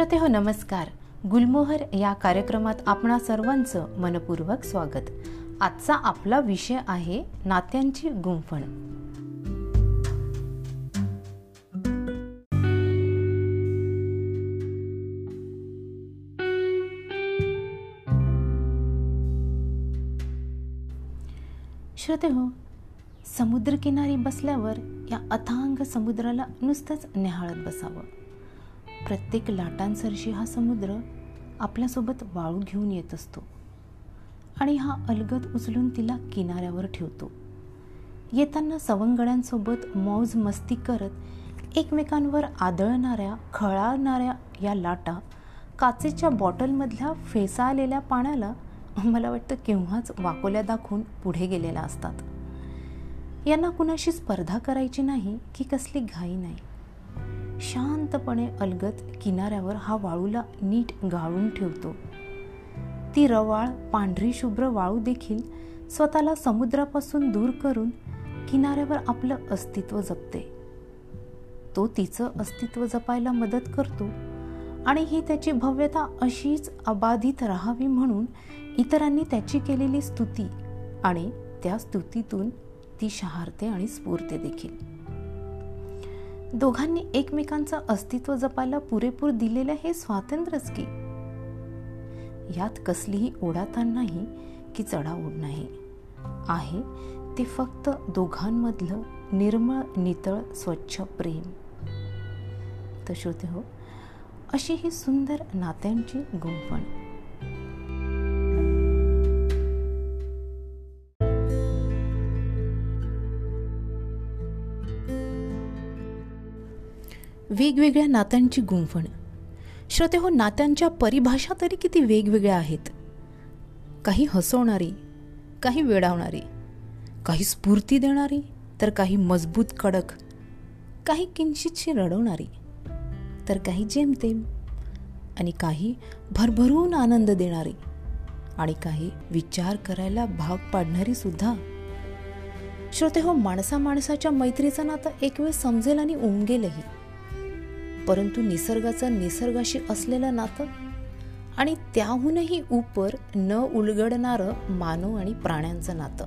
श्रोते हो नमस्कार. गुलमोहर या कार्यक्रमात आपणा सर्वांचं मनपूर्वक स्वागत. आजचा आपला विषय आहे नात्यांची गुंफण. श्रोते हो समुद्रकिनारी बसल्यावर या अथांग समुद्राला नुसतंच निहाळत बसावं. प्रत्येक लाटांसरशी हा समुद्र आपल्यासोबत वाळू घेऊन येत असतो आणि हा अलगद उचलून तिला किनाऱ्यावर ठेवतो. येताना सवंगड्यांसोबत मौज मस्ती करत एकमेकांवर आदळणाऱ्या खळाळणाऱ्या या लाटा काचेच्या बॉटलमधल्या फेसाळलेल्या पाण्याला मला वाटतं केव्हाच वाकोल्या दाखवून पुढे गेलेल्या असतात. यांना कुणाशी स्पर्धा करायची नाही की कसली घाई नाही. शांतपणे अलगत किनाऱ्यावर हा वाळूला नीट गाळून ठेवतो. ती रवाळ पांढरी शुभ्र वाळू देखील स्वतःला समुद्रापासून दूर करून किनाऱ्यावर आपलं अस्तित्व जपते. तो तिचं अस्तित्व जपायला मदत करतो आणि ही त्याची भव्यता अशीच अबाधित राहावी म्हणून इतरांनी त्याची केलेली स्तुती आणि त्या स्तुतीतून ती शहारते आणि स्फूर्ते देखील. दोघांनी एकमेकांचं अस्तित्व जपायला पुरेपूर दिलेलं हे स्वातंत्र्यच की. यात कसलीही ओढाताण नाही की चढाओढ नाही. आहे ते फक्त दोघांमधलं निर्मळ नितळ स्वच्छ प्रेम. तर श्रोते हो अशी ही सुंदर नात्यांची गुंफण. वेगवेगळ्या नात्यांची गुंफण. श्रोते हो नात्यांच्या परिभाषा तरी किती वेगवेगळ्या आहेत? काही हसवणारी काही वेडावणारी काही स्फूर्ती देणारी तर काही मजबूत कडक काही किंचितशी रडवणारी तर काही जेमतेम आणि काही भरभरून आनंद देणारी आणि काही विचार करायला भाग पाडणारी सुद्धा. श्रोते हो माणसा माणसाच्या मैत्रीचं नातं एक वेळ समजेल आणि उमगेलही. परंतु निसर्गाचं निसर्गाशी असलेलं नातं? आणि त्याहूनही उपर न उलगडणारं मानव आणि प्राण्यांचं नातं.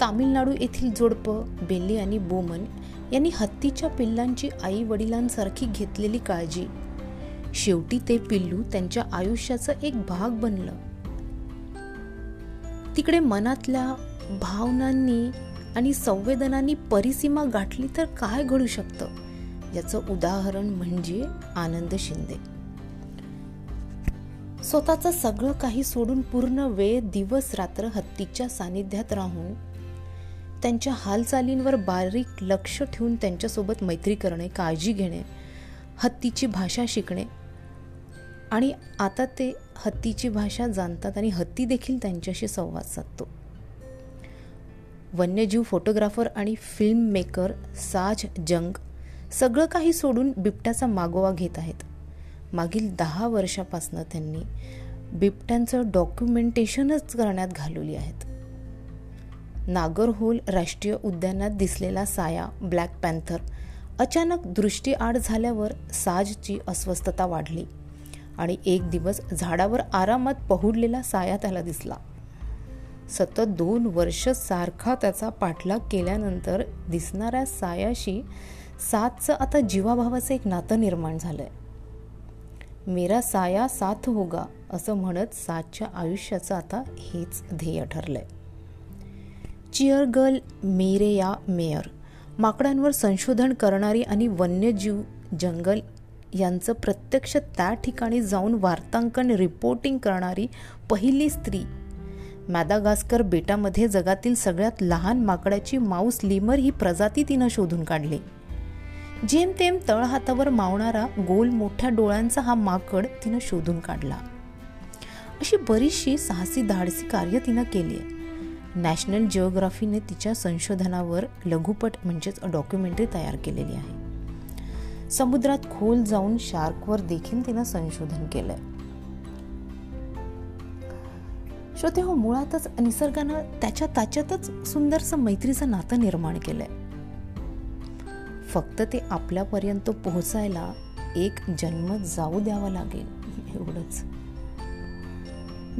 तामिळनाडू येथील जोडपं बेल्ली आणि बोमन यांनी हत्तीच्या पिल्लांची आई वडिलांसारखी घेतलेली काळजी. शेवटी ते पिल्लू त्यांच्या आयुष्याचा एक भाग बनलं. तिकडे मनातल्या भावनांनी आणि संवेदनांनी परिसीमा गाठली तर काय घडू शकतं? याचं उदाहरण म्हणजे आनंद शिंदे. स्वतःचं सगळं काही सोडून पूर्ण वेळ दिवस रात्र हत्तीच्या सानिध्यात राहून त्यांच्या हालचालींवर बारीक लक्ष ठेवून त्यांच्यासोबत मैत्री करणे काळजी घेणे हत्तीची भाषा शिकणे आणि आता ते हत्तीची भाषा जाणतात आणि हत्ती देखील त्यांच्याशी संवाद साधतो. वन्यजीव फोटोग्राफर आणि फिल्म मेकर साज जंग सगळं काही सोडून बिबट्याचा मागोवा घेत आहेत. मागील दहा वर्षापासनं त्यांनी बिबट्यांचं डॉक्युमेंटेशनच करण्यात घालवली आहेत. नागरहोल राष्ट्रीय उद्यानात दिसलेला साया ब्लॅक पॅन्थर अचानक दृष्टीआड झाल्यावर साजची अस्वस्थता वाढली आणि एक दिवस झाडावर आरामात पहुडलेला साया त्याला दिसला. सतत दोन वर्ष सारखा त्याचा पाठलाग केल्यानंतर दिसणाऱ्या सायाशी सातचं आता जीवाभावाचं एक नातं निर्माण झालं आहे मेरा साया साथ होगा असं म्हणत सातच्या आयुष्याचं आता हेच ध्येय ठरलंय. चिअर गर्ल मेरे या मेयर. माकडांवर संशोधन करणारी आणि वन्यजीव जंगल यांचं प्रत्यक्ष त्या ठिकाणी जाऊन वार्तांकन रिपोर्टिंग करणारी पहिली स्त्री. मॅदागास्कर बेटामध्ये जगातील सगळ्यात लहान माकडाची माऊस लिमर ही प्रजाती तिनं शोधून काढली. जेमतेम तळहातावर मावणारा गोल मोठ्या डोळ्यांचा हा माकड तिनं शोधून काढला. अशी बरीचशी साहसी धाडसी कार्य तिनं केली आहे. नॅशनल जिओग्राफीने तिच्या संशोधनावर लघुपट म्हणजेच डॉक्युमेंटरी तयार केलेली आहे. समुद्रात खोल जाऊन शार्कवर देखील तिनं संशोधन केलंय. श्रोते हो मुळातच निसर्गानं त्याच्या ताच्यातच सुंदरसं मैत्रीचं नातं निर्माण केलंय. फक्त ते आपल्यापर्यंत पोहोचायला एक जन्म जाऊ द्यावा लागेल एवढंच.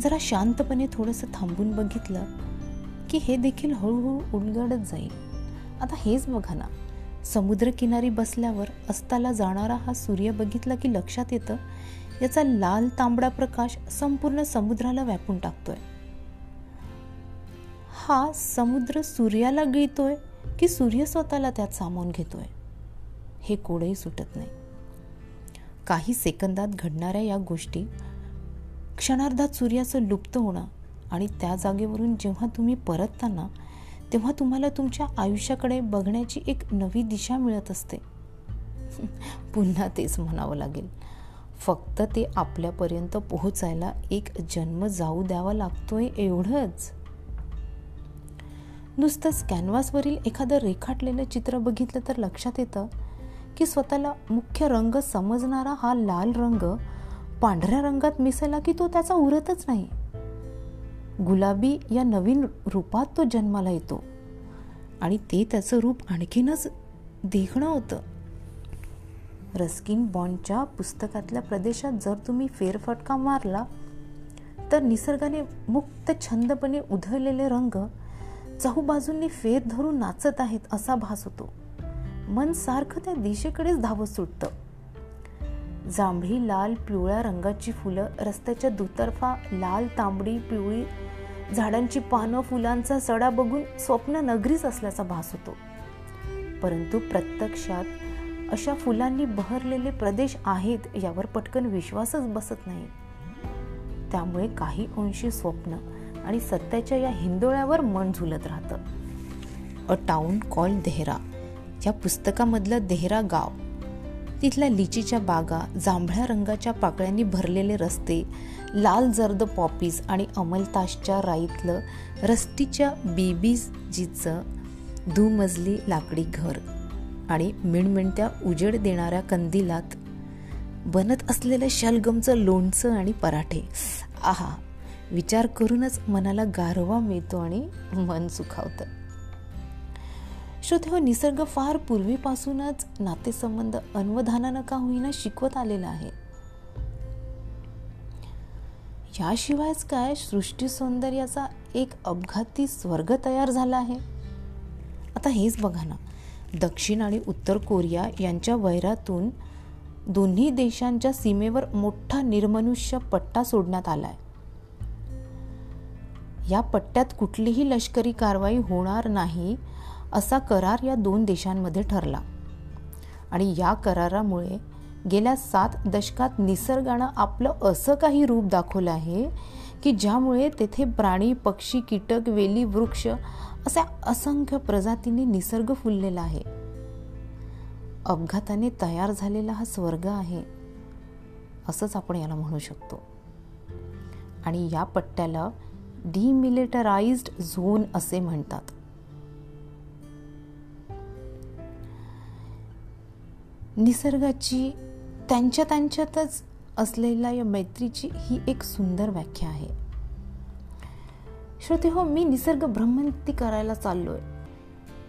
जरा शांतपणे थोडंसं थांबून बघितलं की हे देखील हळूहळू उलगडत जाईल. आता हेच बघा ना समुद्रकिनारी बसल्यावर अस्ताला जाणारा हा सूर्य बघितला की लक्षात येतं याचा लाल तांबडा प्रकाश संपूर्ण समुद्राला व्यापून टाकतोय. हा समुद्र सूर्याला गिळतोय की सूर्य स्वतःला त्यात सामावून घेतोय? हे कोडही सुटत नाही. काही सेकंदात घडणाऱ्या या गोष्टी क्षणार्धात सूर्याचं लुप्त होणं आणि त्या जागेवरून जेव्हा तुम्ही परतताना तेव्हा तुम्हाला तुमच्या आयुष्याकडे बघण्याची एक नवी दिशा मिळत असते. पुन्हा तेच म्हणावं लागेल. फक्त ते आपल्यापर्यंत पोहोचायला एक जन्म जाऊ द्यावा लागतोय एवढंच. नुसतंच कॅनव्हासवरील एखादं रेखाटलेलं चित्र बघितलं तर लक्षात येतं की स्वतःला मुख्य रंग समजणारा हा लाल रंग पांढऱ्या रंगात मिसळला की तो त्याचा उरतच नाही. गुलाबी या नवीन रूपात तो जन्माला येतो. आणि ते त्याचं रूप आणखीनच देखणं होतं. रस्किन बॉन्डच्या पुस्तकातल्या प्रदेशात जर तुम्ही फेरफटका मारला तर निसर्गाने मुक्त छंदपणे उधळलेले रंग चहूबाजूंनी फेर धरून नाचत आहेत असा भास होतो. मन सारखं त्या दिशेकडेच धावत सुटतं. जांभळी लाल पिवळ्या रंगाची फुलं रस्त्याच्या दुतर्फा लाल तांबडी पिवळी झाडांची पानं फुलांचा सडा बघून स्वप्न नगरीच असल्याचा भास होतो. परंतु प्रत्यक्षात अशा फुलांनी बहरलेले प्रदेश आहेत यावर पटकन विश्वासच बसत नाही. त्यामुळे काही अंशी स्वप्न आणि सत्याच्या या हिंदोळ्यावर मन झुलत राहतं. अ टाउन कॉल देहरा या पुस्तकामधलं देहरा गाव तिथल्या लिचीच्या बागा जांभळ्या रंगाच्या पाकळ्यांनी भरलेले रस्ते लाल जर्द पॉपीज आणि अमलताशच्या राईतलं रस्टीच्या बीबीजीचं दुमजली लाकडी घर आणि मिणमिणत्या उजेड देणाऱ्या कंदिलात बनत असलेलं शलगमचं लोणचं आणि पराठे. आहा विचार करूनच मनाला गारवा मिळतो आणि मन सुखावतं. श्रोते हो, निसर्ग फार पूर्वीपासूनच नातेसंबंध अन्वधानानं का होईना शिकवत आलेला आहे? याशिवायच काय सृष्टी सौंदर्याचा एक अपघाती स्वर्ग तयार झाला आहे? आता हेच बघा ना. दक्षिण आणि उत्तर कोरिया यांच्या वैरातून दोन्ही देशांच्या सीमेवर मोठा निर्मनुष्य पट्टा सोडण्यात आलाय. या पट्ट्यात कुठलीही लष्करी कारवाई होणार नाही असा करार या दोन देशांमध्ये ठरला. आणि या करारामुळे गेल्या सात दशकात निसर्गानं आपलं असं काही रूप दाखवलं आहे की ज्यामुळे तेथे प्राणी पक्षी कीटक वेली वृक्ष अशा असंख्य प्रजातींनी निसर्ग फुललेला आहे. अपघाताने तयार झालेला हा स्वर्ग आहे असंच आपण याला म्हणू शकतो. आणि या पट्ट्याला डिमिलिटराइज्ड झोन असे म्हणतात. निसर्गाची त्यांच्या त्यांच्यातच असलेल्या या मैत्रीची ही एक सुंदर व्याख्या आहे. श्रोते हो मी निसर्ग भ्रमंती करायला चाललोय.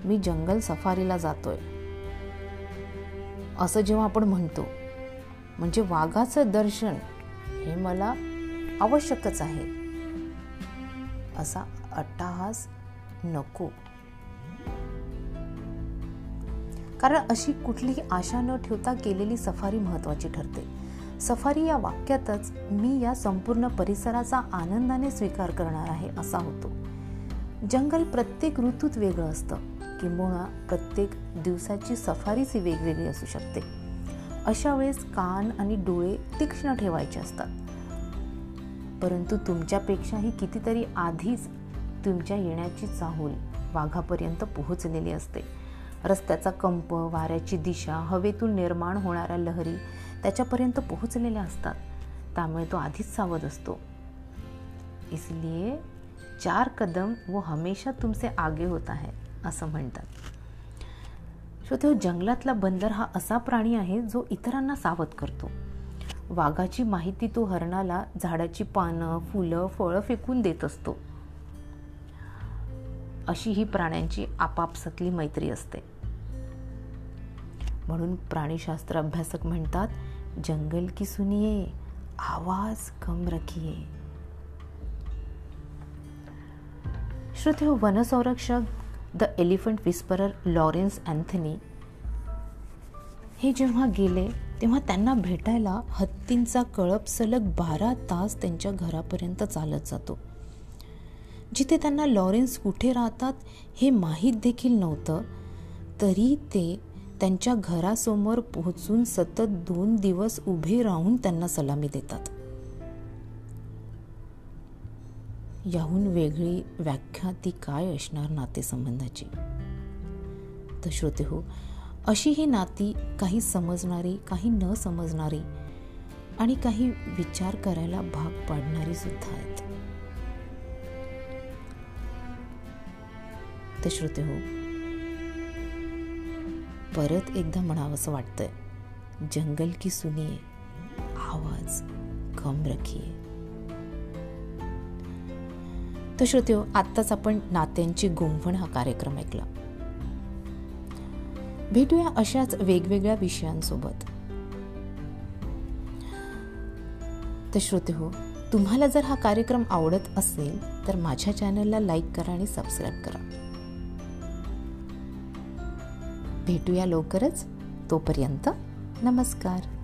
मी जंगल सफारीला जातोय. असं जेव्हा आपण म्हणतो म्हणजे वाघाचं दर्शन हे मला आवश्यकच आहे. असा अट्टाहास नको. कारण अशी कुठलीही आशा न ठेवता केलेली सफारी महत्वाची ठरते. सफारी या वाक्यातच मी या संपूर्ण परिसराचा आनंदाने स्वीकार करणार आहे असा होतो. जंगल प्रत्येक ऋतूत वेगळं असतं. किंबहुना प्रत्येक दिवसाची सफारीच ही वेगवेगळी असू शकते. अशा वेळेस कान आणि डोळे तीक्ष्ण ठेवायचे असतात. परंतु तुमच्यापेक्षाही कितीतरी आधीच तुमच्या येण्याची चाहूल वाघापर्यंत पोहोचलेली असते. रस्त्याचा कंप वाऱ्याची दिशा हवेतून निर्माण होणाऱ्या लहरी त्याच्यापर्यंत पोहोचलेल्या असतात. त्यामुळे तो आधीच सावध असतो. इसलिए चार कदम वो हमेशा तुमचे आगे होत आहे असं म्हणतात. श्रोते हो, जंगलातला बंदर हा असा प्राणी आहे जो इतरांना सावध करतो. वाघाची माहिती तो हरणाला झाडाची पानं फुलं फळं फेकून देत असतो. अशी ही प्राण्यांची आपापसातली मैत्री असते. म्हणून प्राणीशास्त्र अभ्यासक म्हणतात जंगल की सुनिये आवाज कम रखिये. श्रोते हो वनसंरक्षक the elephant whisperer Lawrence Anthony हे जेव्हा गेले तेव्हा त्यांना भेटायला हत्तींचा कळप सलग बारा तास त्यांच्या घरापर्यंत चालत जातो. जिथे त्यांना लॉरेन्स कुठे राहतात हे माहीत देखील नव्हतं तरी ते त्यांच्या घरासमोर पोहोचून सतत दोन दिवस उभे राहून त्यांना सलामी देतात. याहून वेगळी व्याख्या ती काय असणार नातेसंबंधाची? तर श्रोते हो अशी ही नाती काही समजणारी काही न समजणारी आणि काही विचार करायला भाग पाडणारी सुद्धा आहेत. तर श्रोते हो परत एकदा म्हणावंसं वाटतंय. जंगल की सुनिये आवाज कम रखिये तर श्रोते आत्ताच आपण नात्यांची गुंफण हा कार्यक्रम ऐकला. भेटूया अशाच वेगवेगळ्या विषयांसोबत. तर श्रोते हो तुम्हाला जर हा कार्यक्रम आवडत असेल तर माझ्या चॅनलला लाईक करा आणि सबस्क्राईब करा. भेटूया लवकरच. तोपर्यंत नमस्कार.